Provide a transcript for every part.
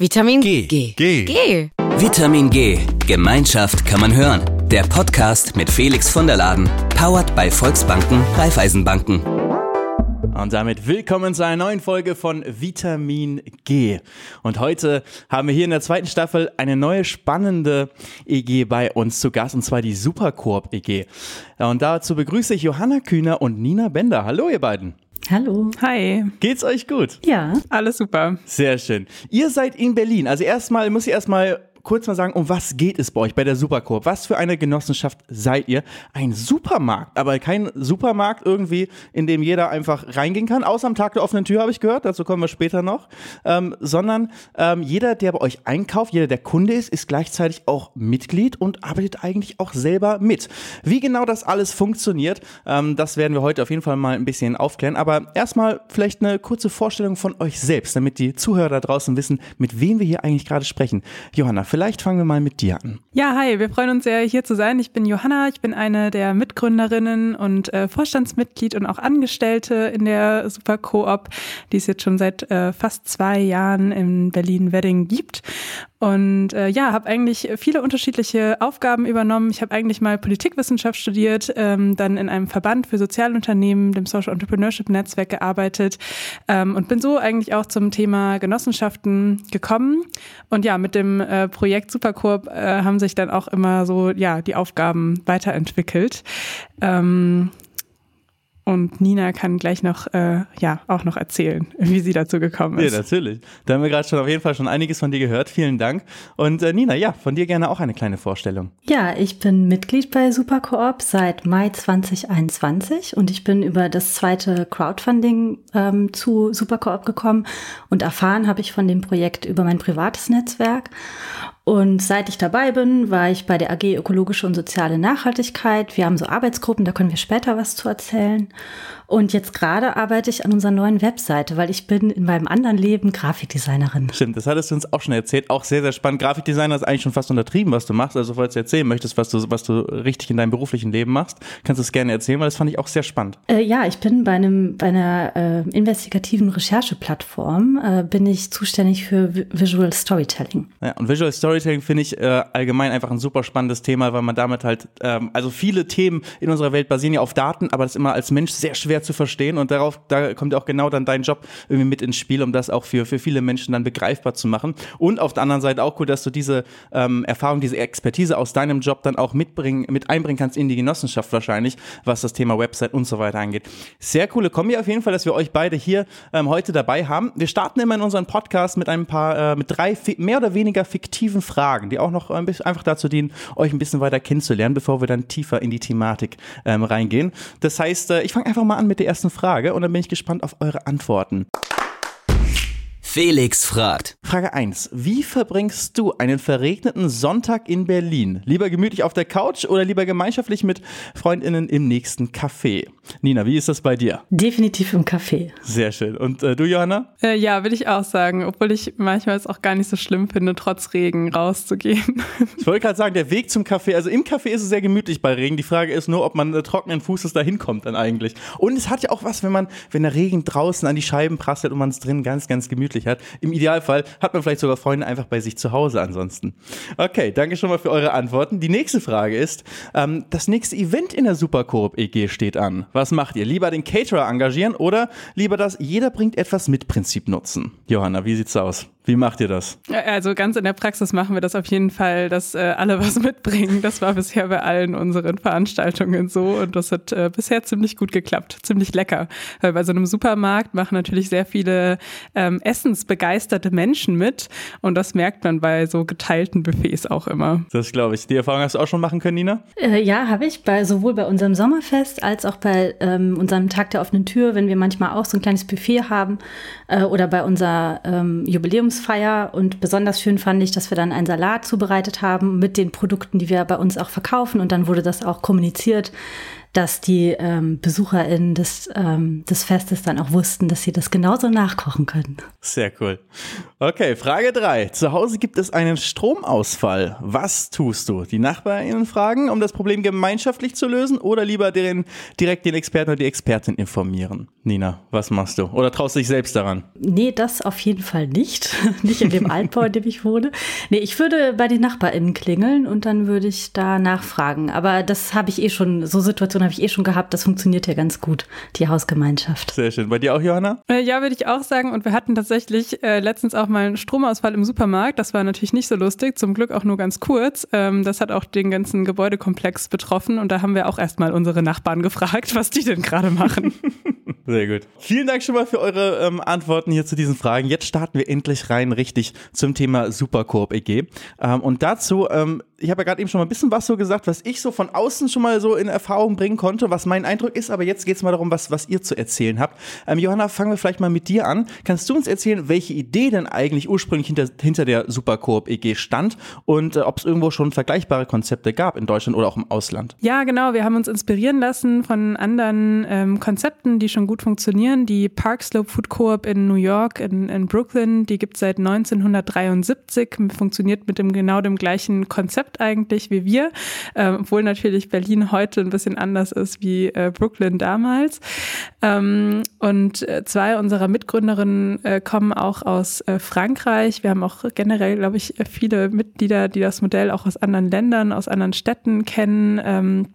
Vitamin G. G. G. G. Vitamin G. Gemeinschaft kann man hören. Der Podcast mit Felix von der Laden. Powered bei Volksbanken, Raiffeisenbanken. Und damit willkommen zu einer neuen Folge von Vitamin G. Und heute haben wir hier in der zweiten Staffel eine neue spannende EG bei uns zu Gast, und zwar die Supercoop EG. Und dazu begrüße ich Johanna Kühner und Nina Bender. Hallo, ihr beiden. Hallo. Hi. Geht's euch gut? Ja. Alles super. Sehr schön. Ihr seid in Berlin. Also erstmal muss ich erstmal kurz mal sagen, um was geht es bei euch bei der Supercoop? Was für eine Genossenschaft seid ihr? Ein Supermarkt, aber kein Supermarkt irgendwie, in dem jeder einfach reingehen kann, außer am Tag der offenen Tür, habe ich gehört, dazu kommen wir später noch, ähm, sondern ähm, jeder, der bei euch einkauft, jeder, der Kunde ist, ist gleichzeitig auch Mitglied und arbeitet eigentlich auch selber mit. Wie genau das alles funktioniert, ähm, das werden wir heute auf jeden Fall mal ein bisschen aufklären, aber erstmal vielleicht eine kurze Vorstellung von euch selbst, damit die Zuhörer da draußen wissen, mit wem wir hier eigentlich gerade sprechen. Johanna, vielleicht fangen wir mal mit dir an. Ja, hi, wir freuen uns sehr, hier zu sein. Ich bin Johanna, ich bin eine der Mitgründerinnen und äh, Vorstandsmitglied und auch Angestellte in der Super Coop, die es jetzt schon seit äh, fast zwei Jahren in Berlin-Wedding gibt. Und äh, ja, habe eigentlich viele unterschiedliche Aufgaben übernommen. Ich habe eigentlich mal Politikwissenschaft studiert, ähm, dann in einem Verband für Sozialunternehmen, dem Social Entrepreneurship Netzwerk gearbeitet ähm, und bin so eigentlich auch zum Thema Genossenschaften gekommen. Und ja, mit dem äh, Projekt Supercorp äh, haben sich dann auch immer so ja die Aufgaben weiterentwickelt. Ähm, und Nina kann gleich noch, äh, ja, auch noch erzählen, wie sie dazu gekommen ist. Ja, natürlich. Da haben wir gerade schon auf jeden Fall schon einiges von dir gehört. Vielen Dank. Und äh, Nina, ja, von dir gerne auch eine kleine Vorstellung. Ja, ich bin Mitglied bei Supercoop seit Mai 2021 und ich bin über das zweite Crowdfunding ähm, zu Supercoop gekommen und erfahren habe ich von dem Projekt über mein privates Netzwerk. Und seit ich dabei bin, war ich bei der AG Ökologische und Soziale Nachhaltigkeit. Wir haben so Arbeitsgruppen, da können wir später was zu erzählen. Und jetzt gerade arbeite ich an unserer neuen Webseite, weil ich bin in meinem anderen Leben Grafikdesignerin. Stimmt, das hattest du uns auch schon erzählt. Auch sehr, sehr spannend. Grafikdesigner ist eigentlich schon fast untertrieben, was du machst. Also falls du erzählen möchtest, was du, was du richtig in deinem beruflichen Leben machst, kannst du es gerne erzählen, weil das fand ich auch sehr spannend. Äh, ja, ich bin bei, einem, bei einer äh, investigativen Rechercheplattform, äh, bin ich zuständig für Visual Storytelling. Ja, und Visual Storytelling finde ich äh, allgemein einfach ein super spannendes Thema, weil man damit halt, ähm, also viele Themen in unserer Welt basieren ja auf Daten, aber das ist immer als Mensch sehr schwer zu verstehen und darauf, da kommt auch genau dann dein Job irgendwie mit ins Spiel, um das auch für, für viele Menschen dann begreifbar zu machen. Und auf der anderen Seite auch cool, dass du diese ähm, Erfahrung, diese Expertise aus deinem Job dann auch mitbringen, mit einbringen kannst in die Genossenschaft wahrscheinlich, was das Thema Website und so weiter angeht. Sehr coole Kombi auf jeden Fall, dass wir euch beide hier ähm, heute dabei haben. Wir starten immer in unseren Podcast mit ein paar, äh, mit drei mehr oder weniger fiktiven Fragen, die auch noch ein bisschen einfach dazu dienen, euch ein bisschen weiter kennenzulernen, bevor wir dann tiefer in die Thematik ähm, reingehen. Das heißt, äh, ich fange einfach mal an mit der ersten Frage und dann bin ich gespannt auf eure Antworten. Felix fragt. Frage 1. Wie verbringst du einen verregneten Sonntag in Berlin? Lieber gemütlich auf der Couch oder lieber gemeinschaftlich mit FreundInnen im nächsten Café? Nina, wie ist das bei dir? Definitiv im Café. Sehr schön. Und äh, du, Johanna? Äh, ja, will ich auch sagen, obwohl ich manchmal es auch gar nicht so schlimm finde, trotz Regen rauszugehen. Ich wollte gerade sagen, der Weg zum Café, also im Café ist es sehr gemütlich bei Regen. Die Frage ist nur, ob man äh, trockenen Fußes da hinkommt dann eigentlich. Und es hat ja auch was, wenn man, wenn der Regen draußen an die Scheiben prasselt und man es drin ganz, ganz gemütlich hat. Im Idealfall hat man vielleicht sogar Freunde einfach bei sich zu Hause ansonsten. Okay, danke schon mal für eure Antworten. Die nächste Frage ist, ähm, das nächste Event in der Supercoop EG steht an. Was macht ihr? Lieber den Caterer engagieren oder lieber das Jeder bringt etwas mit Prinzip nutzen? Johanna, wie sieht's aus? Wie macht ihr das? Also ganz in der Praxis machen wir das auf jeden Fall, dass äh, alle was mitbringen. Das war bisher bei allen unseren Veranstaltungen so und das hat äh, bisher ziemlich gut geklappt, ziemlich lecker. Weil bei so einem Supermarkt machen natürlich sehr viele ähm, essensbegeisterte Menschen mit und das merkt man bei so geteilten Buffets auch immer. Das glaube ich. Die Erfahrung hast du auch schon machen können, Nina? Äh, ja, habe ich bei sowohl bei unserem Sommerfest als auch bei ähm, unserem Tag der offenen Tür, wenn wir manchmal auch so ein kleines Buffet haben äh, oder bei unserer ähm, Jubiläumsfeier. Und besonders schön fand ich, dass wir dann einen Salat zubereitet haben mit den Produkten, die wir bei uns auch verkaufen. Und dann wurde das auch kommuniziert, dass die ähm, BesucherInnen des, ähm, des Festes dann auch wussten, dass sie das genauso nachkochen können. Sehr cool. Okay, Frage drei. Zu Hause gibt es einen Stromausfall. Was tust du? Die NachbarInnen fragen, um das Problem gemeinschaftlich zu lösen oder lieber den, direkt den Experten oder die Expertin informieren? Nina, was machst du? Oder traust du dich selbst daran? Nee, das auf jeden Fall nicht. nicht in dem Altbau, in dem ich wohne. Nee, ich würde bei den NachbarInnen klingeln und dann würde ich da nachfragen. Aber das habe ich eh schon, so Situationen habe ich eh schon gehabt. Das funktioniert ja ganz gut, die Hausgemeinschaft. Sehr schön. Bei dir auch, Johanna? Äh, ja, würde ich auch sagen. Und wir hatten tatsächlich äh, letztens auch mal einen Stromausfall im Supermarkt. Das war natürlich nicht so lustig, zum Glück auch nur ganz kurz. Ähm, das hat auch den ganzen Gebäudekomplex betroffen. Und da haben wir auch erstmal unsere Nachbarn gefragt, was die denn gerade machen. Sehr gut. Vielen Dank schon mal für eure ähm, Antworten hier zu diesen Fragen. Jetzt starten wir endlich rein richtig zum Thema Supercoop EG. Ähm, und dazu ähm, ich habe ja gerade eben schon mal ein bisschen was so gesagt, was ich so von außen schon mal so in Erfahrung bringen konnte, was mein Eindruck ist, aber jetzt geht es mal darum, was, was ihr zu erzählen habt. Ähm, Johanna, fangen wir vielleicht mal mit dir an. Kannst du uns erzählen, welche Idee denn eigentlich ursprünglich hinter, hinter der Supercoop EG stand und äh, ob es irgendwo schon vergleichbare Konzepte gab in Deutschland oder auch im Ausland? Ja, genau. Wir haben uns inspirieren lassen von anderen ähm, Konzepten, die schon gut funktionieren. Die Park Slope Food Coop in New York, in, in Brooklyn, die gibt es seit 1973, funktioniert mit dem genau dem gleichen Konzept Konzept eigentlich wie wir, äh, obwohl natürlich Berlin heute ein bisschen anders ist wie äh, Brooklyn damals. Ähm, und äh, zwei unserer Mitgründerinnen äh, kommen auch aus äh, Frankreich. Wir haben auch generell, glaube ich, viele Mitglieder, die das Modell auch aus anderen Ländern, aus anderen Städten kennen. Ähm,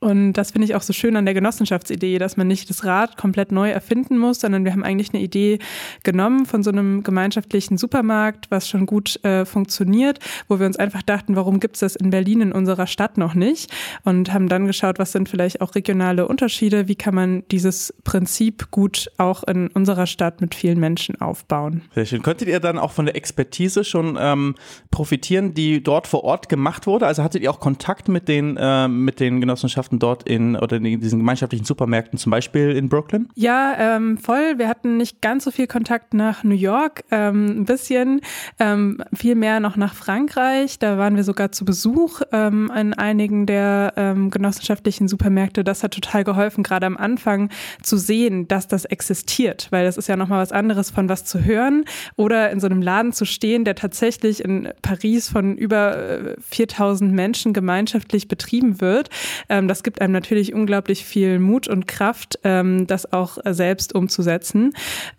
und das finde ich auch so schön an der Genossenschaftsidee, dass man nicht das Rad komplett neu erfinden muss, sondern wir haben eigentlich eine Idee genommen von so einem gemeinschaftlichen Supermarkt, was schon gut äh, funktioniert, wo wir uns einfach dachten, warum gibt es das in Berlin in unserer Stadt noch nicht? Und haben dann geschaut, was sind vielleicht auch regionale Unterschiede, wie kann man dieses Prinzip gut auch in unserer Stadt mit vielen Menschen aufbauen. Sehr schön. Könntet ihr dann auch von der Expertise schon ähm, profitieren, die dort vor Ort gemacht wurde? Also hattet ihr auch Kontakt mit den, äh, mit den Genossenschaften? Gemeinschaften dort in oder in diesen gemeinschaftlichen Supermärkten, zum Beispiel in Brooklyn? Ja, ähm, voll. Wir hatten nicht ganz so viel Kontakt nach New York, ähm, ein bisschen, ähm, viel mehr noch nach Frankreich. Da waren wir sogar zu Besuch ähm, in einigen der ähm, genossenschaftlichen Supermärkte. Das hat total geholfen, gerade am Anfang zu sehen, dass das existiert, weil das ist ja nochmal was anderes von was zu hören oder in so einem Laden zu stehen, der tatsächlich in Paris von über 4000 äh, Menschen gemeinschaftlich betrieben wird. Ähm, das gibt einem natürlich unglaublich viel Mut und Kraft, ähm, das auch selbst umzusetzen.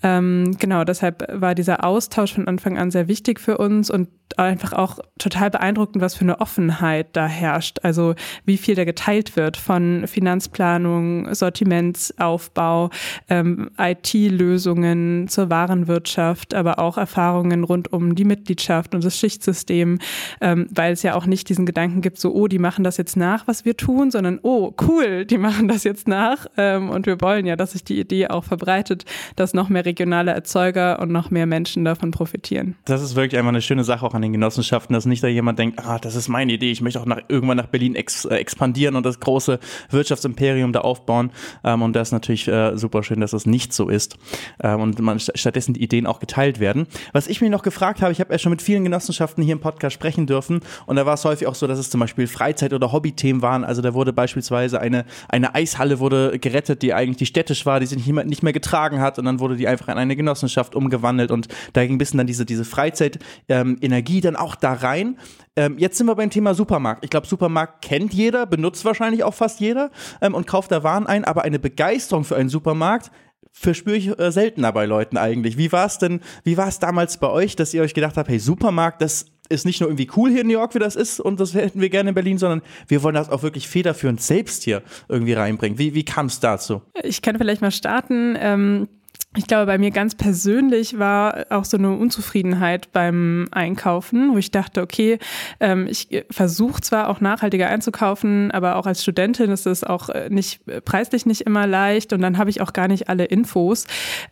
Ähm, genau, deshalb war dieser Austausch von Anfang an sehr wichtig für uns und einfach auch total beeindruckend, was für eine Offenheit da herrscht. Also wie viel da geteilt wird von Finanzplanung, Sortimentsaufbau, ähm, IT-Lösungen zur Warenwirtschaft, aber auch Erfahrungen rund um die Mitgliedschaft und das Schichtsystem, ähm, weil es ja auch nicht diesen Gedanken gibt, so, oh, die machen das jetzt nach, was wir tun, sondern oh, cool, die machen das jetzt nach. Ähm, und wir wollen ja, dass sich die Idee auch verbreitet, dass noch mehr regionale Erzeuger und noch mehr Menschen davon profitieren. Das ist wirklich einfach eine schöne Sache auch an den Genossenschaften, dass nicht da jemand denkt, ah, das ist meine Idee, ich möchte auch nach, irgendwann nach Berlin ex, äh, expandieren und das große Wirtschaftsimperium da aufbauen. Ähm, und das ist natürlich äh, super schön, dass das nicht so ist. Ähm, und man stattdessen die Ideen auch geteilt werden. Was ich mir noch gefragt habe, ich habe ja schon mit vielen Genossenschaften hier im Podcast sprechen dürfen und da war es häufig auch so, dass es zum Beispiel Freizeit- oder Hobbythemen waren. Also da wurde beispielsweise beispielsweise eine, eine Eishalle wurde gerettet, die eigentlich die städtisch war, die sich nicht mehr getragen hat und dann wurde die einfach in eine Genossenschaft umgewandelt und da ging ein bisschen dann diese, diese Freizeitenergie ähm, dann auch da rein. Ähm, jetzt sind wir beim Thema Supermarkt. Ich glaube, Supermarkt kennt jeder, benutzt wahrscheinlich auch fast jeder ähm, und kauft da Waren ein, aber eine Begeisterung für einen Supermarkt verspüre ich äh, seltener bei Leuten eigentlich. Wie war es denn, wie war es damals bei euch, dass ihr euch gedacht habt, hey, Supermarkt, das ist nicht nur irgendwie cool hier in New York, wie das ist, und das hätten wir gerne in Berlin, sondern wir wollen das auch wirklich federführend selbst hier irgendwie reinbringen. Wie, wie kam es dazu? Ich kann vielleicht mal starten. Ähm ich glaube, bei mir ganz persönlich war auch so eine Unzufriedenheit beim Einkaufen, wo ich dachte, okay, ähm, ich versuche zwar auch nachhaltiger einzukaufen, aber auch als Studentin ist es auch äh, nicht preislich nicht immer leicht und dann habe ich auch gar nicht alle Infos,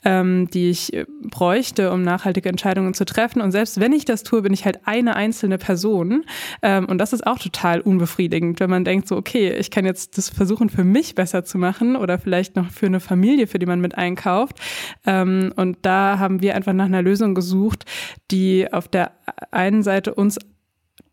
ähm, die ich äh, bräuchte, um nachhaltige Entscheidungen zu treffen. Und selbst wenn ich das tue, bin ich halt eine einzelne Person ähm, und das ist auch total unbefriedigend, wenn man denkt so, okay, ich kann jetzt das versuchen für mich besser zu machen oder vielleicht noch für eine Familie, für die man mit einkauft. Ähm, und da haben wir einfach nach einer Lösung gesucht, die auf der einen Seite uns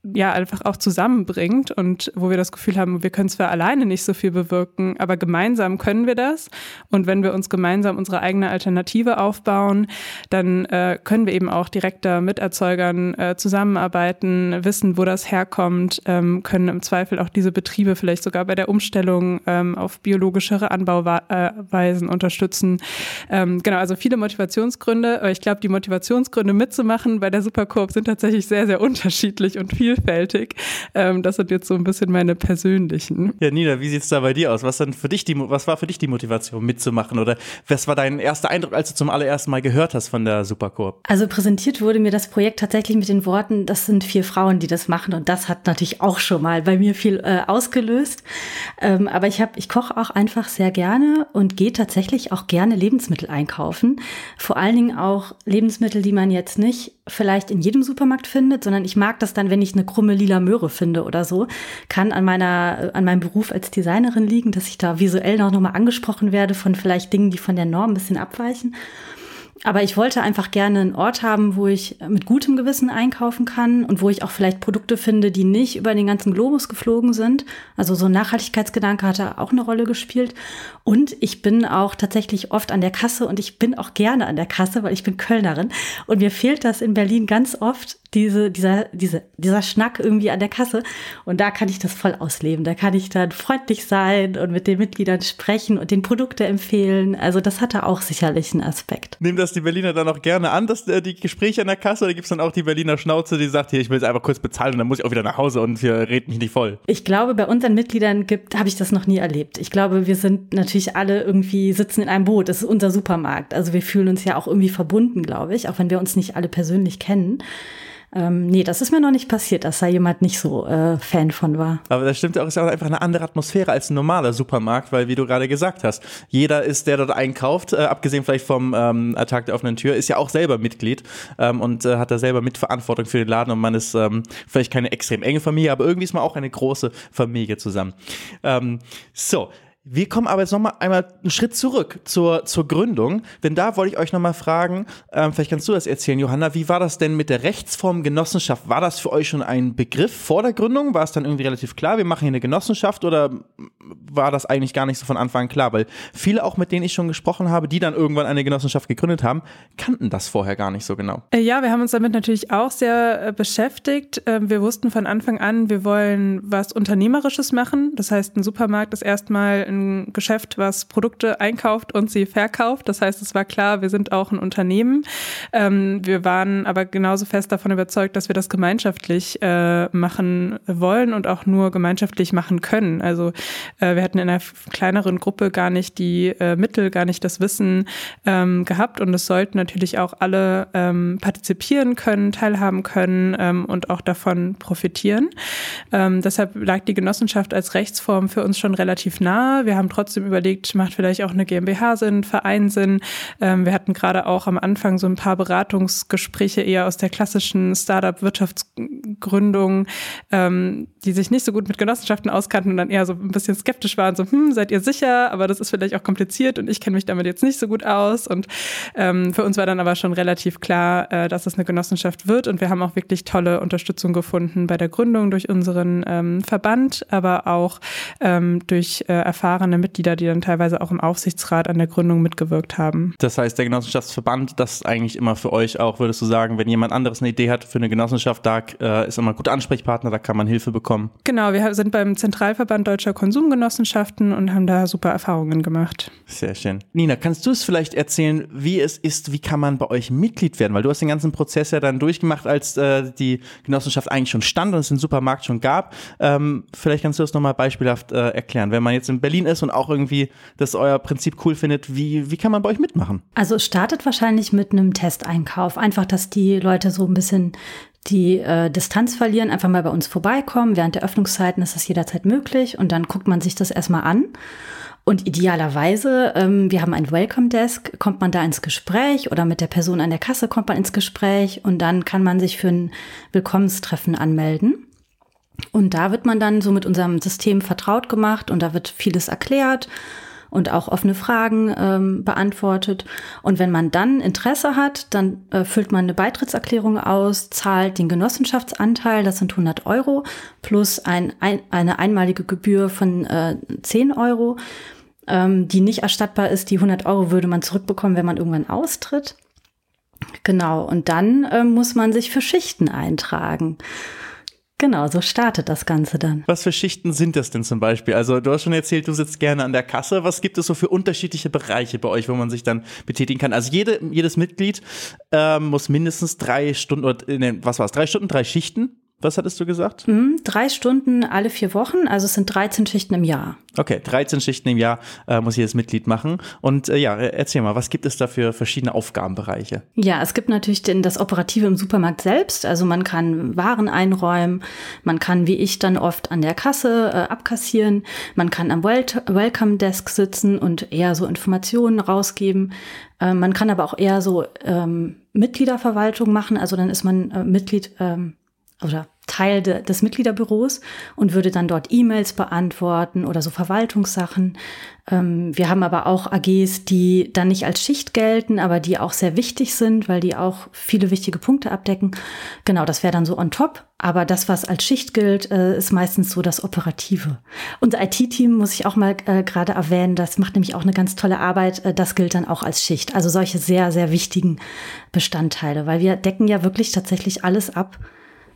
ja einfach auch zusammenbringt und wo wir das Gefühl haben, wir können zwar alleine nicht so viel bewirken, aber gemeinsam können wir das. Und wenn wir uns gemeinsam unsere eigene Alternative aufbauen, dann äh, können wir eben auch direkter mit Erzeugern äh, zusammenarbeiten, wissen, wo das herkommt, ähm, können im Zweifel auch diese Betriebe vielleicht sogar bei der Umstellung ähm, auf biologischere Anbauweisen unterstützen. Ähm, genau, also viele Motivationsgründe. Aber ich glaube, die Motivationsgründe mitzumachen bei der Supercoop sind tatsächlich sehr, sehr unterschiedlich und viel vielfältig. Ähm, das sind jetzt so ein bisschen meine persönlichen. Ja, Nina, wie sieht es da bei dir aus? Was, denn für dich die, was war für dich die Motivation mitzumachen? Oder was war dein erster Eindruck, als du zum allerersten Mal gehört hast von der Supercoop? Also präsentiert wurde mir das Projekt tatsächlich mit den Worten, das sind vier Frauen, die das machen. Und das hat natürlich auch schon mal bei mir viel äh, ausgelöst. Ähm, aber ich habe, ich koche auch einfach sehr gerne und gehe tatsächlich auch gerne Lebensmittel einkaufen. Vor allen Dingen auch Lebensmittel, die man jetzt nicht vielleicht in jedem Supermarkt findet, sondern ich mag das dann, wenn ich eine krumme lila Möhre finde oder so. Kann an meiner, an meinem Beruf als Designerin liegen, dass ich da visuell noch, mal angesprochen werde von vielleicht Dingen, die von der Norm ein bisschen abweichen. Aber ich wollte einfach gerne einen Ort haben, wo ich mit gutem Gewissen einkaufen kann und wo ich auch vielleicht Produkte finde, die nicht über den ganzen Globus geflogen sind. Also so ein Nachhaltigkeitsgedanke hatte auch eine Rolle gespielt. Und ich bin auch tatsächlich oft an der Kasse und ich bin auch gerne an der Kasse, weil ich bin Kölnerin. Und mir fehlt das in Berlin ganz oft, diese, dieser, diese, dieser Schnack irgendwie an der Kasse. Und da kann ich das voll ausleben. Da kann ich dann freundlich sein und mit den Mitgliedern sprechen und den Produkte empfehlen. Also das hatte auch sicherlich einen Aspekt. Nehmen das die Berliner dann auch gerne an, dass äh, die Gespräche an der Kasse, oder gibt es dann auch die Berliner Schnauze, die sagt, hier, ich will es einfach kurz bezahlen und dann muss ich auch wieder nach Hause und wir reden mich nicht voll? Ich glaube, bei unseren Mitgliedern gibt, habe ich das noch nie erlebt. Ich glaube, wir sind natürlich alle irgendwie sitzen in einem Boot. Das ist unser Supermarkt. Also wir fühlen uns ja auch irgendwie verbunden, glaube ich, auch wenn wir uns nicht alle persönlich kennen. Ähm, nee, das ist mir noch nicht passiert, dass da jemand nicht so äh, Fan von war. Aber das stimmt auch, ist auch einfach eine andere Atmosphäre als ein normaler Supermarkt, weil wie du gerade gesagt hast, jeder ist, der dort einkauft, äh, abgesehen vielleicht vom ähm, Tag der offenen Tür, ist ja auch selber Mitglied ähm, und äh, hat da selber Mitverantwortung für den Laden und man ist ähm, vielleicht keine extrem enge Familie, aber irgendwie ist man auch eine große Familie zusammen. Ähm, so. Wir kommen aber jetzt nochmal einmal einen Schritt zurück zur, zur Gründung, denn da wollte ich euch nochmal fragen, ähm, vielleicht kannst du das erzählen, Johanna, wie war das denn mit der Rechtsform Genossenschaft? War das für euch schon ein Begriff vor der Gründung? War es dann irgendwie relativ klar, wir machen hier eine Genossenschaft oder war das eigentlich gar nicht so von Anfang an klar? Weil viele auch, mit denen ich schon gesprochen habe, die dann irgendwann eine Genossenschaft gegründet haben, kannten das vorher gar nicht so genau. Äh, ja, wir haben uns damit natürlich auch sehr äh, beschäftigt. Ähm, wir wussten von Anfang an, wir wollen was Unternehmerisches machen. Das heißt, ein Supermarkt ist erstmal ein Geschäft, was Produkte einkauft und sie verkauft. Das heißt, es war klar, wir sind auch ein Unternehmen. Ähm, wir waren aber genauso fest davon überzeugt, dass wir das gemeinschaftlich äh, machen wollen und auch nur gemeinschaftlich machen können. Also äh, wir hatten in einer kleineren Gruppe gar nicht die äh, Mittel, gar nicht das Wissen ähm, gehabt und es sollten natürlich auch alle ähm, partizipieren können, teilhaben können ähm, und auch davon profitieren. Ähm, deshalb lag die Genossenschaft als Rechtsform für uns schon relativ nah. Wir haben trotzdem überlegt, macht vielleicht auch eine GmbH Sinn, Verein Sinn. Ähm, wir hatten gerade auch am Anfang so ein paar Beratungsgespräche eher aus der klassischen Startup-Wirtschaftsgründung, ähm, die sich nicht so gut mit Genossenschaften auskannten und dann eher so ein bisschen skeptisch waren, so, hm, seid ihr sicher? Aber das ist vielleicht auch kompliziert und ich kenne mich damit jetzt nicht so gut aus. Und ähm, für uns war dann aber schon relativ klar, äh, dass es eine Genossenschaft wird und wir haben auch wirklich tolle Unterstützung gefunden bei der Gründung durch unseren ähm, Verband, aber auch ähm, durch äh, erfahrene Mitglieder, die dann teilweise auch im Aufsichtsrat an der Gründung mitgewirkt haben. Das heißt, der Genossenschaftsverband, das ist eigentlich immer für euch auch, würdest du sagen, wenn jemand anderes eine Idee hat für eine Genossenschaft, da äh, ist immer ein guter Ansprechpartner, da kann man Hilfe bekommen. Genau, wir sind beim Zentralverband Deutscher Konsumgenossenschaften und haben da super Erfahrungen gemacht. Sehr schön. Nina, kannst du es vielleicht erzählen, wie es ist, wie kann man bei euch Mitglied werden? Weil du hast den ganzen Prozess ja dann durchgemacht, als äh, die Genossenschaft eigentlich schon stand und es den Supermarkt schon gab. Ähm, vielleicht kannst du das nochmal beispielhaft äh, erklären. Wenn man jetzt in Berlin ist und auch irgendwie das euer Prinzip cool findet, wie, wie kann man bei euch mitmachen? Also es startet wahrscheinlich mit einem Testeinkauf. Einfach, dass die Leute so ein bisschen die äh, Distanz verlieren, einfach mal bei uns vorbeikommen. Während der Öffnungszeiten ist das jederzeit möglich und dann guckt man sich das erstmal an. Und idealerweise, ähm, wir haben ein Welcome Desk, kommt man da ins Gespräch oder mit der Person an der Kasse kommt man ins Gespräch und dann kann man sich für ein Willkommenstreffen anmelden. Und da wird man dann so mit unserem System vertraut gemacht und da wird vieles erklärt und auch offene Fragen ähm, beantwortet. Und wenn man dann Interesse hat, dann äh, füllt man eine Beitrittserklärung aus, zahlt den Genossenschaftsanteil, das sind 100 Euro, plus ein, ein, eine einmalige Gebühr von äh, 10 Euro, ähm, die nicht erstattbar ist. Die 100 Euro würde man zurückbekommen, wenn man irgendwann austritt. Genau, und dann äh, muss man sich für Schichten eintragen. Genau, so startet das Ganze dann. Was für Schichten sind das denn zum Beispiel? Also du hast schon erzählt, du sitzt gerne an der Kasse. Was gibt es so für unterschiedliche Bereiche bei euch, wo man sich dann betätigen kann? Also jede, jedes Mitglied äh, muss mindestens drei Stunden, oder, was war es, drei Stunden, drei Schichten was hattest du gesagt? Mhm, drei Stunden alle vier Wochen, also es sind 13 Schichten im Jahr. Okay, 13 Schichten im Jahr äh, muss jedes Mitglied machen. Und äh, ja, erzähl mal, was gibt es da für verschiedene Aufgabenbereiche? Ja, es gibt natürlich den, das Operative im Supermarkt selbst. Also man kann Waren einräumen, man kann wie ich dann oft an der Kasse äh, abkassieren, man kann am Wel Welcome Desk sitzen und eher so Informationen rausgeben. Äh, man kann aber auch eher so ähm, Mitgliederverwaltung machen, also dann ist man äh, Mitglied ähm, oder Teil de, des Mitgliederbüros und würde dann dort E-Mails beantworten oder so Verwaltungssachen. Ähm, wir haben aber auch AGs, die dann nicht als Schicht gelten, aber die auch sehr wichtig sind, weil die auch viele wichtige Punkte abdecken. Genau, das wäre dann so on top. Aber das, was als Schicht gilt, äh, ist meistens so das Operative. Unser IT-Team muss ich auch mal äh, gerade erwähnen, das macht nämlich auch eine ganz tolle Arbeit. Äh, das gilt dann auch als Schicht. Also solche sehr, sehr wichtigen Bestandteile, weil wir decken ja wirklich tatsächlich alles ab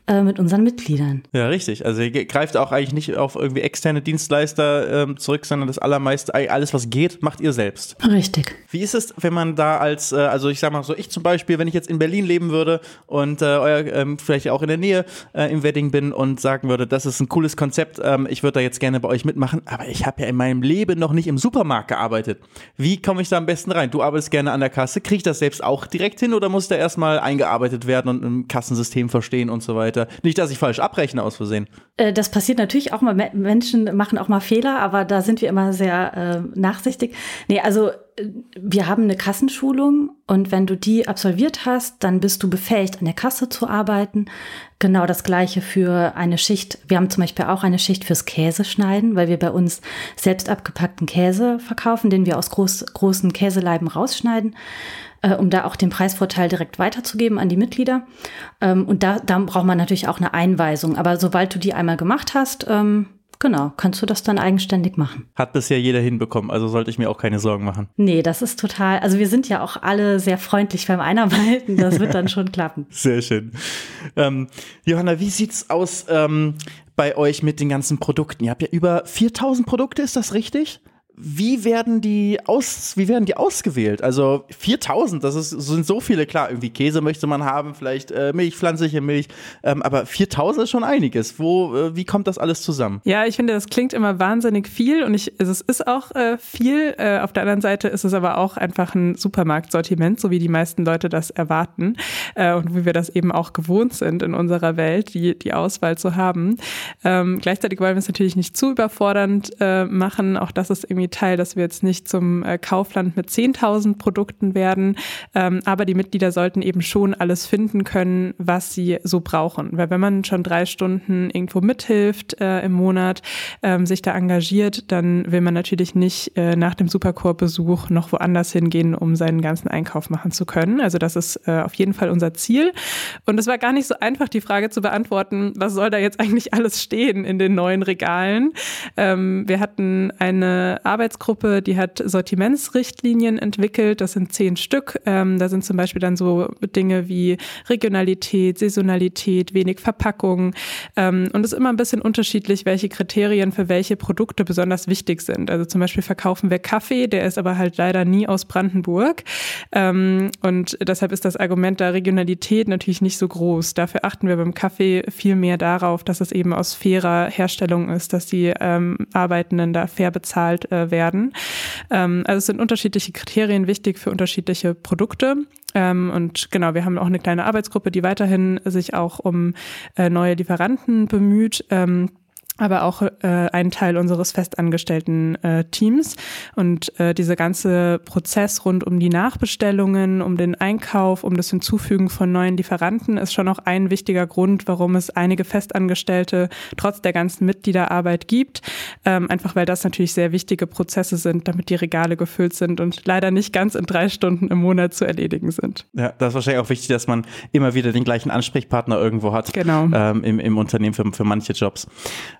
äh, mit unseren Mitgliedern. Ja, richtig. Also ihr greift auch eigentlich nicht auf irgendwie externe Dienstleister ähm, zurück, sondern das allermeiste, alles was geht, macht ihr selbst. Richtig. Wie ist es, wenn man da als, äh, also ich sag mal so, ich zum Beispiel, wenn ich jetzt in Berlin leben würde und äh, euer, ähm, vielleicht auch in der Nähe äh, im Wedding bin und sagen würde, das ist ein cooles Konzept, ähm, ich würde da jetzt gerne bei euch mitmachen, aber ich habe ja in meinem Leben noch nicht im Supermarkt gearbeitet. Wie komme ich da am besten rein? Du arbeitest gerne an der Kasse, kriege ich das selbst auch direkt hin oder muss da erstmal eingearbeitet werden und ein Kassensystem verstehen und so weiter? Weiter. Nicht, dass ich falsch abrechne aus Versehen. Äh, das passiert natürlich auch mal. Menschen machen auch mal Fehler, aber da sind wir immer sehr äh, nachsichtig. Nee, also äh, wir haben eine Kassenschulung und wenn du die absolviert hast, dann bist du befähigt, an der Kasse zu arbeiten. Genau das gleiche für eine Schicht. Wir haben zum Beispiel auch eine Schicht fürs Käseschneiden, weil wir bei uns selbst abgepackten Käse verkaufen, den wir aus groß, großen Käseleiben rausschneiden äh, um da auch den Preisvorteil direkt weiterzugeben an die Mitglieder. Ähm, und da, da braucht man natürlich auch eine Einweisung. Aber sobald du die einmal gemacht hast, ähm, Genau, kannst du das dann eigenständig machen. Hat bisher jeder hinbekommen, also sollte ich mir auch keine Sorgen machen. Nee, das ist total, also wir sind ja auch alle sehr freundlich beim Einarbeiten, das wird dann schon klappen. Sehr schön. Ähm, Johanna, wie sieht's aus ähm, bei euch mit den ganzen Produkten? Ihr habt ja über 4000 Produkte, ist das richtig? Wie werden die aus, wie werden die ausgewählt? Also 4000, das ist, sind so viele, klar, irgendwie Käse möchte man haben, vielleicht äh, Milch, pflanzliche Milch, ähm, aber 4000 ist schon einiges. Wo, äh, wie kommt das alles zusammen? Ja, ich finde, das klingt immer wahnsinnig viel und ich, es ist auch äh, viel. Äh, auf der anderen Seite ist es aber auch einfach ein Supermarktsortiment, so wie die meisten Leute das erwarten äh, und wie wir das eben auch gewohnt sind in unserer Welt, die, die Auswahl zu haben. Ähm, gleichzeitig wollen wir es natürlich nicht zu überfordernd äh, machen. Auch das ist irgendwie irgendwie Teil, dass wir jetzt nicht zum äh, Kaufland mit 10.000 Produkten werden. Ähm, aber die Mitglieder sollten eben schon alles finden können, was sie so brauchen. Weil wenn man schon drei Stunden irgendwo mithilft äh, im Monat, ähm, sich da engagiert, dann will man natürlich nicht äh, nach dem Supercore-Besuch noch woanders hingehen, um seinen ganzen Einkauf machen zu können. Also das ist auf jeden Fall unser Ziel. Und es war gar nicht so einfach, die Frage zu beantworten, was soll da jetzt eigentlich alles stehen in den neuen Regalen. Ähm, wir hatten eine Arbeitsgruppe, die hat Sortimentsrichtlinien entwickelt. Das sind zehn Stück. Ähm, da sind zum Beispiel dann so Dinge wie Regionalität, Saisonalität, wenig Verpackung. Ähm, und es ist immer ein bisschen unterschiedlich, welche Kriterien für welche Produkte besonders wichtig sind. Also zum Beispiel verkaufen wir Kaffee, der ist aber halt leider nie aus Brandenburg. Ähm, und deshalb ist das Argument der Regionalität natürlich nicht so groß. Dafür achten wir beim Kaffee viel mehr darauf, dass es eben aus fairer Herstellung ist, dass die ähm, Arbeitenden da fair bezahlt äh, werden. Ähm, also es sind unterschiedliche Kriterien wichtig für unterschiedliche Produkte. Ähm, und genau, wir haben auch eine kleine Arbeitsgruppe, die weiterhin sich auch um äh, neue Lieferanten bemüht. Ähm, aber auch äh, ein Teil unseres festangestellten äh, Teams. Und äh, dieser ganze Prozess rund um die Nachbestellungen, um den Einkauf, um das Hinzufügen von neuen Lieferanten ist schon auch ein wichtiger Grund, warum es einige Festangestellte trotz der ganzen Mitgliederarbeit gibt. Ähm, einfach weil das natürlich sehr wichtige Prozesse sind, damit die Regale gefüllt sind und leider nicht ganz in drei Stunden im Monat zu erledigen sind. Ja, das ist wahrscheinlich auch wichtig, dass man immer wieder den gleichen Ansprechpartner irgendwo hat genau. ähm, im, im Unternehmen für, für manche Jobs.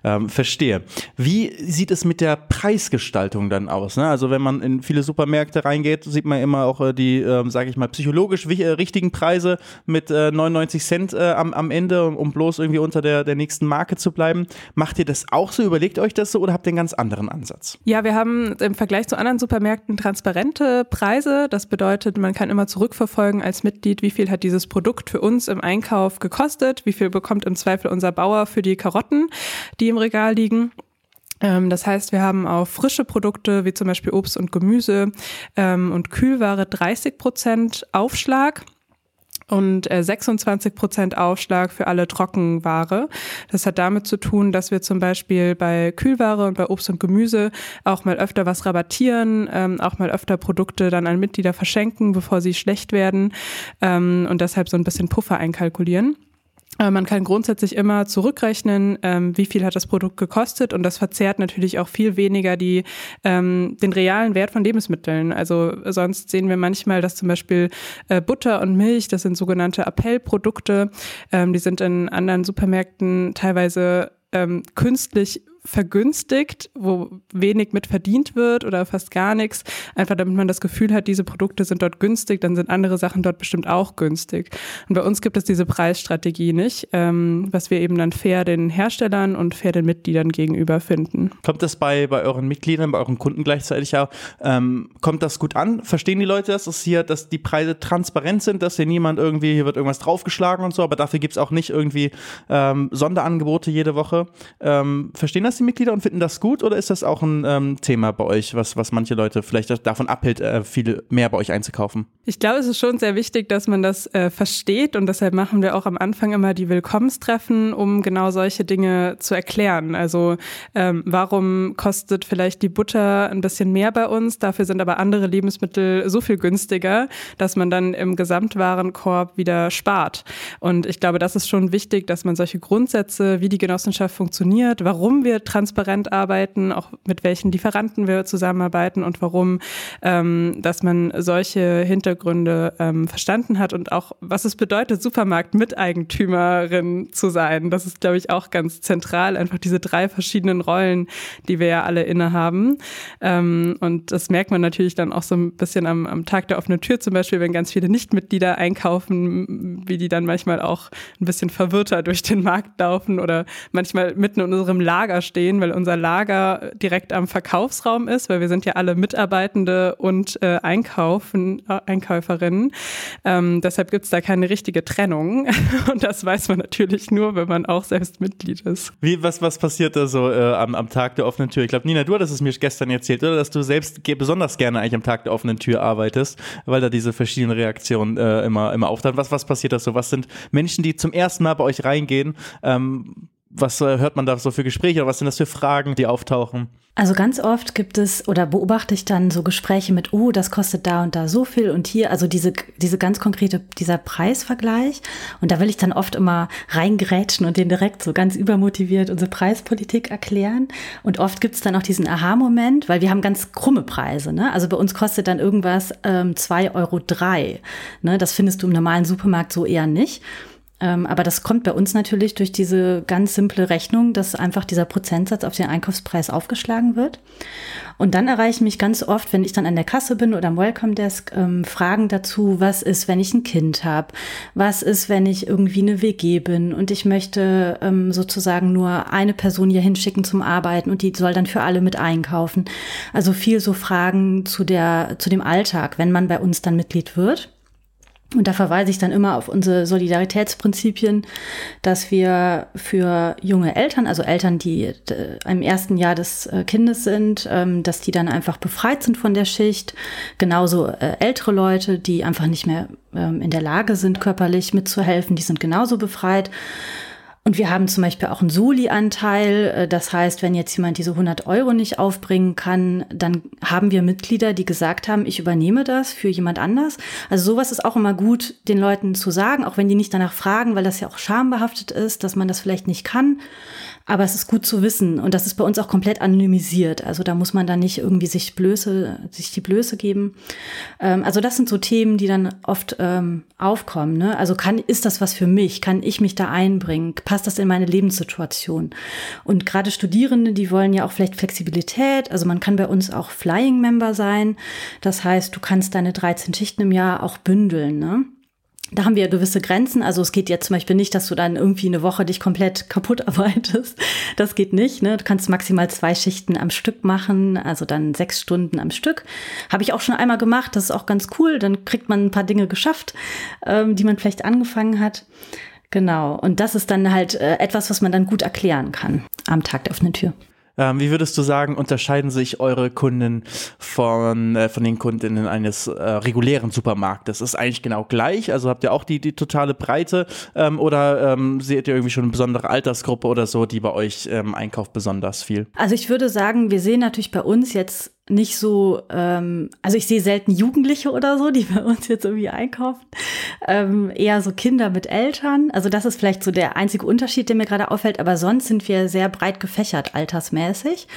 Ähm, verstehe. Wie sieht es mit der Preisgestaltung dann aus? Ne? Also wenn man in viele Supermärkte reingeht, sieht man immer auch äh, die, äh, sage ich mal, psychologisch äh, richtigen Preise mit äh, 99 Cent äh, am, am Ende, um bloß irgendwie unter der, der nächsten Marke zu bleiben. Macht ihr das auch so? Überlegt euch das so oder habt ihr einen ganz anderen Ansatz? Ja, wir haben im Vergleich zu anderen Supermärkten transparente Preise. Das bedeutet, man kann immer zurückverfolgen als Mitglied, wie viel hat dieses Produkt für uns im Einkauf gekostet, wie viel bekommt im Zweifel unser Bauer für die Karotten, die im Regal liegen. Ähm, das heißt, wir haben auf frische Produkte wie zum Beispiel Obst und Gemüse ähm, und Kühlware 30 Prozent Aufschlag und 26 äh, Prozent Aufschlag für alle Trockenware. Das hat damit zu tun, dass wir zum Beispiel bei Kühlware und bei Obst und Gemüse auch mal öfter was rabattieren, ähm, auch mal öfter Produkte dann an Mitglieder verschenken, bevor sie schlecht werden und deshalb so ein bisschen Puffer einkalkulieren. Äh, man kann grundsätzlich immer zurückrechnen, ähm, wie viel hat das Produkt gekostet und das verzehrt natürlich auch viel weniger die, ähm, den realen Wert von Lebensmitteln. Also sonst sehen wir manchmal, dass zum Beispiel äh, Butter und Milch, das sind sogenannte Appellprodukte, ähm, die sind in anderen Supermärkten teilweise ähm, künstlich vergünstigt, wo wenig mit verdient wird oder fast gar nichts, einfach damit man das Gefühl hat, diese Produkte sind dort günstig, dann sind andere Sachen dort bestimmt auch günstig. Und bei uns gibt es diese Preisstrategie nicht, ähm, was wir eben dann fair den Herstellern und fair den Mitgliedern gegenüber finden. Kommt das bei, bei euren Mitgliedern, bei euren Kunden gleichzeitig auch, ähm, kommt das gut an? Verstehen die Leute das, dass hier, dass die Preise transparent sind, dass hier niemand irgendwie, hier wird irgendwas draufgeschlagen und so, aber dafür gibt es auch nicht irgendwie ähm, Sonderangebote jede Woche. Ähm, verstehen das die Mitglieder und finden das gut oder ist das auch ein ähm, Thema bei euch, was, was manche Leute vielleicht davon abhält, äh, viel mehr bei euch einzukaufen? Ich glaube, es ist schon sehr wichtig, dass man das äh, versteht und deshalb machen wir auch am Anfang immer die Willkommenstreffen, um genau solche Dinge zu erklären. Also ähm, warum kostet vielleicht die Butter ein bisschen mehr bei uns, dafür sind aber andere Lebensmittel so viel günstiger, dass man dann im Gesamtwarenkorb wieder spart. Und ich glaube, das ist schon wichtig, dass man solche Grundsätze, wie die Genossenschaft funktioniert, warum wir transparent arbeiten, auch mit welchen Lieferanten wir zusammenarbeiten und warum, ähm, dass man solche Hintergründe ähm, verstanden hat und auch, was es bedeutet, Supermarkt-Miteigentümerin zu sein. Das ist, glaube ich, auch ganz zentral, einfach diese drei verschiedenen Rollen, die wir ja alle innehaben. Ähm, und das merkt man natürlich dann auch so ein bisschen am, am Tag der offenen Tür zum Beispiel, wenn ganz viele Nichtmitglieder einkaufen, wie die dann manchmal auch ein bisschen verwirrter durch den Markt laufen oder manchmal mitten in unserem Lager stehen, weil unser Lager direkt am Verkaufsraum ist, weil wir sind ja alle Mitarbeitende und äh, Einkaufen, äh, Einkäuferinnen. Ähm, deshalb gibt es da keine richtige Trennung. und das weiß man natürlich nur, wenn man auch selbst Mitglied ist. Wie, was, was passiert da so äh, am, am Tag der offenen Tür? Ich glaube, Nina, du hattest es mir gestern erzählt, oder? Dass du selbst besonders gerne eigentlich am Tag der offenen Tür arbeitest, weil da diese verschiedenen Reaktionen äh, immer, immer auftauchen. Was, was passiert da so? Was sind Menschen, die zum ersten Mal bei euch reingehen? Ähm, was äh, hört man da so für Gespräche oder was sind das für Fragen, die auftauchen? Also ganz oft gibt es oder beobachte ich dann so Gespräche mit, oh, das kostet da und da so viel und hier, also diese, diese ganz konkrete, dieser Preisvergleich. Und da will ich dann oft immer reingrätschen und den direkt so ganz übermotiviert unsere Preispolitik erklären. Und oft gibt es dann auch diesen Aha-Moment, weil wir haben ganz krumme Preise. Ne? Also bei uns kostet dann irgendwas ähm, 2,03 Euro. Ne? Das findest du im normalen Supermarkt so eher nicht. Ähm, aber das kommt bei uns natürlich durch diese ganz simple Rechnung, dass einfach dieser Prozentsatz auf den Einkaufspreis aufgeschlagen wird. Und dann erreichen mich ganz oft, wenn ich dann an der Kasse bin oder am Welcome Desk, ähm, Fragen dazu, was ist, wenn ich ein Kind habe? Was ist, wenn ich irgendwie eine WG bin und ich möchte ähm, sozusagen nur eine Person hier hinschicken zum Arbeiten und die soll dann für alle mit einkaufen? Also viel so Fragen zu der, zu dem Alltag, wenn man bei uns dann Mitglied wird. Und da verweise ich dann immer auf unsere Solidaritätsprinzipien, dass wir für junge Eltern, also Eltern, die im ersten Jahr des äh, Kindes sind, ähm, dass die dann einfach befreit sind von der Schicht. Genauso äh, ältere Leute, die einfach nicht mehr ähm, in der Lage sind, körperlich mitzuhelfen, die sind genauso befreit. Und wir haben zum Beispiel auch einen Soli-Anteil. Äh, das heißt, wenn jetzt jemand diese 100 Euro nicht aufbringen kann, dann haben wir Mitglieder, die gesagt haben, ich übernehme das für jemand anders. Also sowas ist auch immer gut, den Leuten zu sagen, auch wenn die nicht danach fragen, weil das ja auch schambehaftet ist, dass man das vielleicht nicht kann. Aber es ist gut zu wissen und das ist bei uns auch komplett anonymisiert. Also da muss man dann nicht irgendwie sich Blöße, sich die Blöße geben. Ähm, also das sind so Themen, die dann oft ähm, aufkommen. Ne? Also kann, ist das was für mich? Kann ich mich da einbringen? Passt das in meine Lebenssituation? Und gerade Studierende, die wollen ja auch vielleicht Flexibilität. Also man kann bei uns auch Flying Member sein. Das heißt, du kannst deine 13 Schichten im Jahr auch bündeln. Ne? Da haben wir gewisse Grenzen. Also es geht jetzt zum Beispiel nicht, dass du dann irgendwie eine Woche dich komplett kaputt arbeitest. Das geht nicht. Ne? Du kannst maximal zwei Schichten am Stück machen, also dann sechs Stunden am Stück. Habe ich auch schon einmal gemacht. Das ist auch ganz cool. Dann kriegt man ein paar Dinge geschafft, ähm, die man vielleicht angefangen hat. Genau. Und das ist dann halt äh, etwas, was man dann gut erklären kann am Tag der offenen Tür. Ähm, wie würdest du sagen, unterscheiden sich eure Kunden von, äh, von den Kundinnen eines äh, regulären Supermarktes? Ist eigentlich genau gleich? Also habt ihr auch die, die totale Breite ähm, oder ähm, seht ihr irgendwie schon eine besondere Altersgruppe oder so, die bei euch ähm, einkauft besonders viel? Also ich würde sagen, wir sehen natürlich bei uns jetzt nicht so, ähm, also ich sehe selten Jugendliche oder so, die bei uns jetzt irgendwie einkaufen, ähm, eher so Kinder mit Eltern. Also das ist vielleicht so der einzige Unterschied, der mir gerade auffällt, aber sonst sind wir sehr breit gefächert altersmäßig.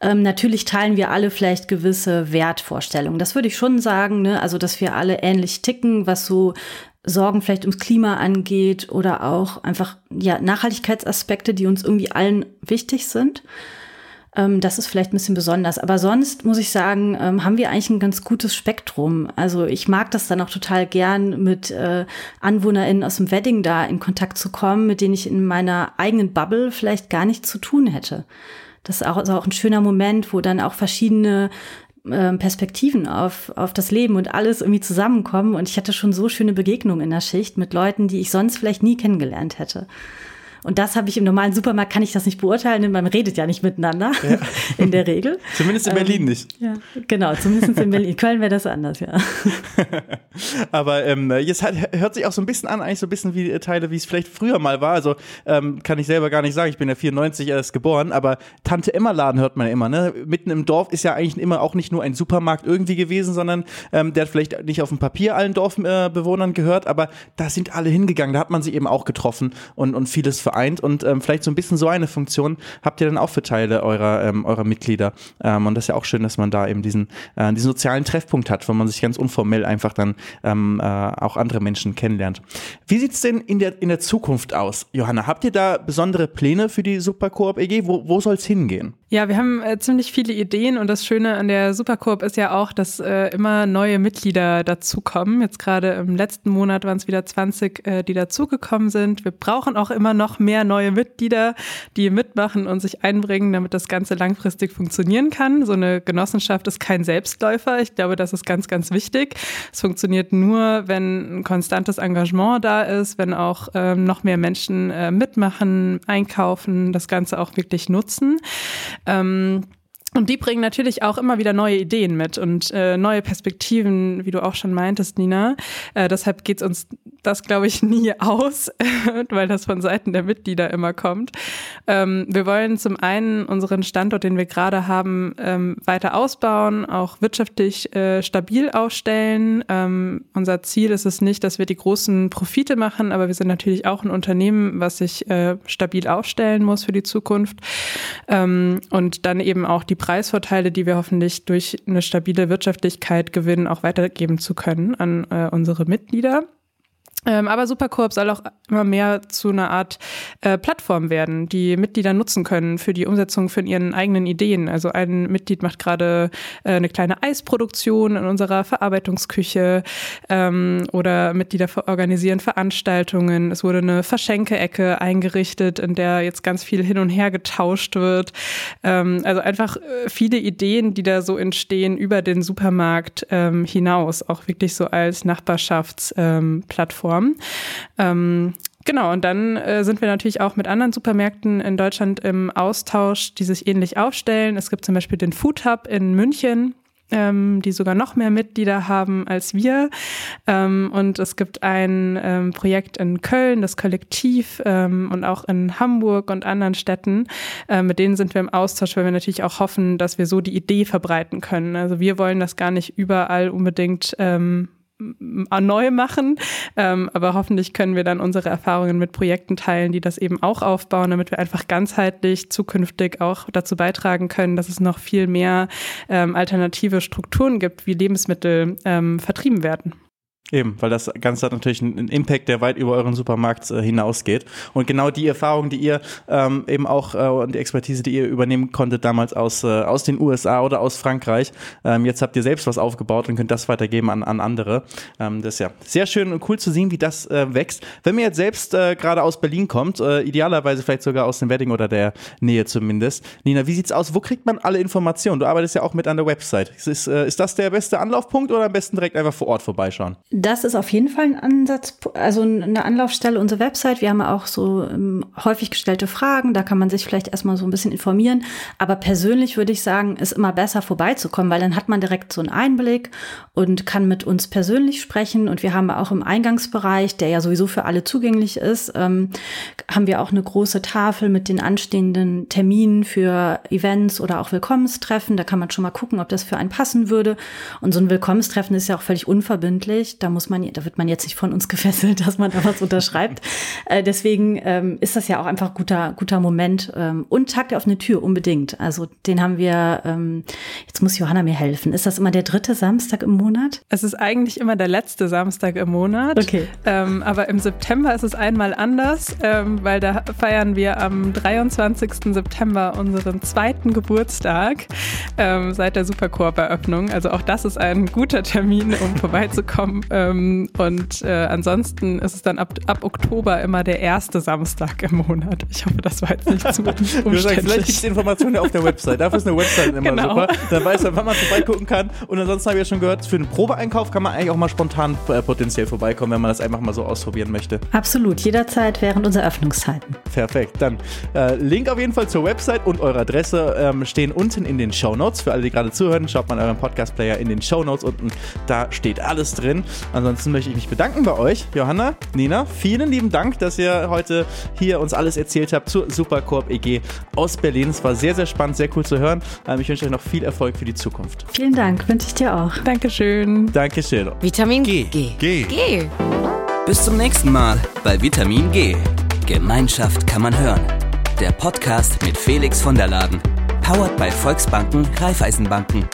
Ähm, natürlich teilen wir alle vielleicht gewisse Wertvorstellungen. Das würde ich schon sagen, ne? also dass wir alle ähnlich ticken, was so Sorgen vielleicht ums Klima angeht oder auch einfach ja Nachhaltigkeitsaspekte, die uns irgendwie allen wichtig sind. Ähm, das ist vielleicht ein bisschen besonders. Aber sonst muss ich sagen, ähm, haben wir eigentlich ein ganz gutes Spektrum. Also ich mag das dann auch total gern, mit äh, AnwohnerInnen aus dem Wedding da in Kontakt zu kommen, mit denen ich in meiner eigenen Bubble vielleicht gar nichts zu tun hätte. Das ist auch, ist auch ein schöner Moment, wo dann auch verschiedene ähm, Perspektiven auf, auf das Leben und alles irgendwie zusammenkommen. Und ich hatte schon so schöne Begegnungen in der Schicht mit Leuten, die ich sonst vielleicht nie kennengelernt hätte. Und das habe ich im normalen Supermarkt, kann ich das nicht beurteilen, denn man redet ja nicht miteinander ja. in der Regel. zumindest in Berlin ähm, nicht. Ja, genau, zumindest in Berlin. In Köln wäre das anders, ja. Aber ähm, jetzt hat, hört sich auch so ein bisschen an, eigentlich so ein bisschen wie Teile, wie es vielleicht früher mal war. Also ähm, kann ich selber gar nicht sagen, ich bin ja 94 erst geboren, aber Tante Emma Laden hört man ja immer. Ne? Mitten im Dorf ist ja eigentlich immer auch nicht nur ein Supermarkt irgendwie gewesen, sondern ähm, der hat vielleicht nicht auf dem Papier allen Dorfbewohnern äh, gehört, aber da sind alle hingegangen, da hat man sie eben auch getroffen und, und vieles vereint und ähm, vielleicht so ein bisschen so eine Funktion habt ihr dann auch für Teile eurer, ähm, eurer Mitglieder. Ähm, und das ist ja auch schön, dass man da eben diesen, äh, diesen sozialen Treffpunkt hat, wo man sich ganz unformell einfach dann ähm, äh, auch andere Menschen kennenlernt. Wie sieht's denn in der, in der Zukunft aus, Johanna? Habt ihr da besondere Pläne für die Supercoop EG? Wo, wo soll es hingehen? Ja, wir haben äh, ziemlich viele Ideen und das Schöne an der Supercoop ist ja auch, dass äh, immer neue Mitglieder dazukommen. Jetzt gerade im letzten Monat waren es wieder 20, äh, die dazugekommen sind. Wir brauchen auch immer noch mehr neue Mitglieder, die mitmachen und sich einbringen, damit das Ganze langfristig funktionieren kann. So eine Genossenschaft ist kein Selbstläufer. Ich glaube, das ist ganz, ganz wichtig. Es funktioniert nur, wenn ein konstantes Engagement da ist, wenn auch ähm, noch mehr Menschen äh, mitmachen, einkaufen, das Ganze auch wirklich nutzen. Ähm, und die bringen natürlich auch immer wieder neue Ideen mit und äh, neue Perspektiven, wie du auch schon meintest, Nina. Äh, deshalb geht's uns das, glaube ich, nie aus, weil das von Seiten der Mitglieder immer kommt. Ähm, wir wollen zum einen unseren Standort, den wir gerade haben, ähm, weiter ausbauen, auch wirtschaftlich äh, stabil aufstellen. Ähm, unser Ziel ist es nicht, dass wir die großen Profite machen, aber wir sind natürlich auch ein Unternehmen, was sich äh, stabil aufstellen muss für die Zukunft. Ähm, und dann eben auch die Preisvorteile, die wir hoffentlich durch eine stabile Wirtschaftlichkeit gewinnen, auch weitergeben zu können an äh, unsere Mitglieder. Ähm, aber Supercoop soll auch immer mehr zu einer Art äh, Plattform werden, die Mitglieder nutzen können für die Umsetzung von ihren eigenen Ideen. Also ein Mitglied macht gerade äh, eine kleine Eisproduktion in unserer Verarbeitungsküche ähm, oder Mitglieder organisieren Veranstaltungen. Es wurde eine Verschenke-Ecke eingerichtet, in der jetzt ganz viel hin und her getauscht wird. Ähm, also einfach äh, viele Ideen, die da so entstehen über den Supermarkt ähm, hinaus, auch wirklich so als Nachbarschaftsplattform. Form. Ähm, Genau, und dann äh, sind wir natürlich auch mit anderen Supermärkten in Deutschland im Austausch, die sich ähnlich aufstellen. Es gibt zum Beispiel den Food Hub in München, ähm, die sogar noch mehr Mitglieder haben als wir. Ähm, und es gibt ein ähm, Projekt in Köln, das Kollektiv ähm, und auch in Hamburg und anderen Städten. Äh, mit denen sind wir im Austausch, weil wir natürlich auch hoffen, dass wir so die Idee verbreiten können. Also wir wollen das gar nicht überall unbedingt ähm, neu machen. Ähm, aber hoffentlich können wir dann unsere Erfahrungen mit Projekten teilen, die das eben auch aufbauen, damit wir einfach ganzheitlich zukünftig auch dazu beitragen können, dass es noch viel mehr ähm, alternative Strukturen gibt, wie Lebensmittel ähm, vertrieben werden. Eben, weil das Ganze hat natürlich einen Impact, der weit über euren Supermarkt äh, hinausgeht. Und genau die Erfahrung, die ihr ähm, eben auch äh, und die Expertise, die ihr übernehmen konntet damals aus, äh, aus den USA oder aus Frankreich, ähm, jetzt habt ihr selbst was aufgebaut und könnt das weitergeben an, an andere. Ähm, das ist ja sehr schön und cool zu sehen, wie das äh, wächst. Wenn mir jetzt selbst äh, gerade aus Berlin kommt, äh, idealerweise vielleicht sogar aus dem Wedding oder der Nähe zumindest. Nina, wie sieht's aus? Wo kriegt man alle Informationen? Du arbeitest ja auch mit an der Website. Ist, äh, ist das der beste Anlaufpunkt oder am besten direkt einfach vor Ort vorbeischauen? Das ist auf jeden Fall ein Ansatz, also eine Anlaufstelle, unsere Website. Wir haben auch so ähm, häufig gestellte Fragen, da kann man sich vielleicht erstmal so ein bisschen informieren. Aber persönlich würde ich sagen, ist immer besser vorbeizukommen, weil dann hat man direkt so einen Einblick und kann mit uns persönlich sprechen. Und wir haben auch im Eingangsbereich, der ja sowieso für alle zugänglich ist, ähm, haben wir auch eine große Tafel mit den anstehenden Terminen für Events oder auch Willkommenstreffen. Da kann man schon mal gucken, ob das für einen passen würde. Und so ein Willkommenstreffen ist ja auch völlig unverbindlich. Da muss man, da wird man jetzt nicht von uns gefesselt, dass man da was unterschreibt. Äh, deswegen ähm, ist das ja auch einfach guter, guter Moment. Ähm, und Tag der offenen Tür unbedingt. Also den haben wir, ähm, jetzt muss Johanna mir helfen. Ist das immer der dritte Samstag im Monat? Es ist eigentlich immer der letzte Samstag im Monat. Okay. Ähm, aber im September ist es einmal anders, ähm, weil da feiern wir am 23. September unseren zweiten Geburtstag ähm, seit der Supercoop-Eröffnung. Also auch das ist ein guter Termin, um vorbeizukommen. Ähm, und äh, ansonsten ist es dann ab, ab Oktober immer der erste Samstag im Monat. Ich hoffe, das war jetzt nicht zu umständlich. Du sagst, vielleicht gibt es Informationen auf der Website. Dafür ist eine Website immer genau. super. Dann weiß man, wann man vorbeigucken kann. Und ansonsten habe ich ja schon gehört, für einen Probeeinkauf kann man eigentlich auch mal spontan äh, potenziell vorbeikommen, wenn man das einfach mal so ausprobieren möchte. Absolut, jederzeit während unserer Öffnungszeiten. Perfekt. Dann äh, Link auf jeden Fall zur Website und eure Adresse ähm, stehen unten in den Show Notes. Für alle, die gerade zuhören, schaut mal euren Podcast-Player in den Show Notes unten. Da steht alles drin. Ansonsten möchte ich mich bedanken bei euch. Johanna, Nina, vielen lieben Dank, dass ihr heute hier uns alles erzählt habt zur Supercorp EG aus Berlin. Es war sehr, sehr spannend, sehr cool zu hören. Ähm, ich wünsche euch noch viel Erfolg für die Zukunft. Vielen Dank, wünsche ich dir auch. Dankeschön. Dankeschön. Vitamin G. G. G. G. Bis zum nächsten Mal bei Vitamin G. Gemeinschaft kann man hören. Der Podcast mit Felix von der Laden. Powered bei Volksbanken, Raiffeisenbanken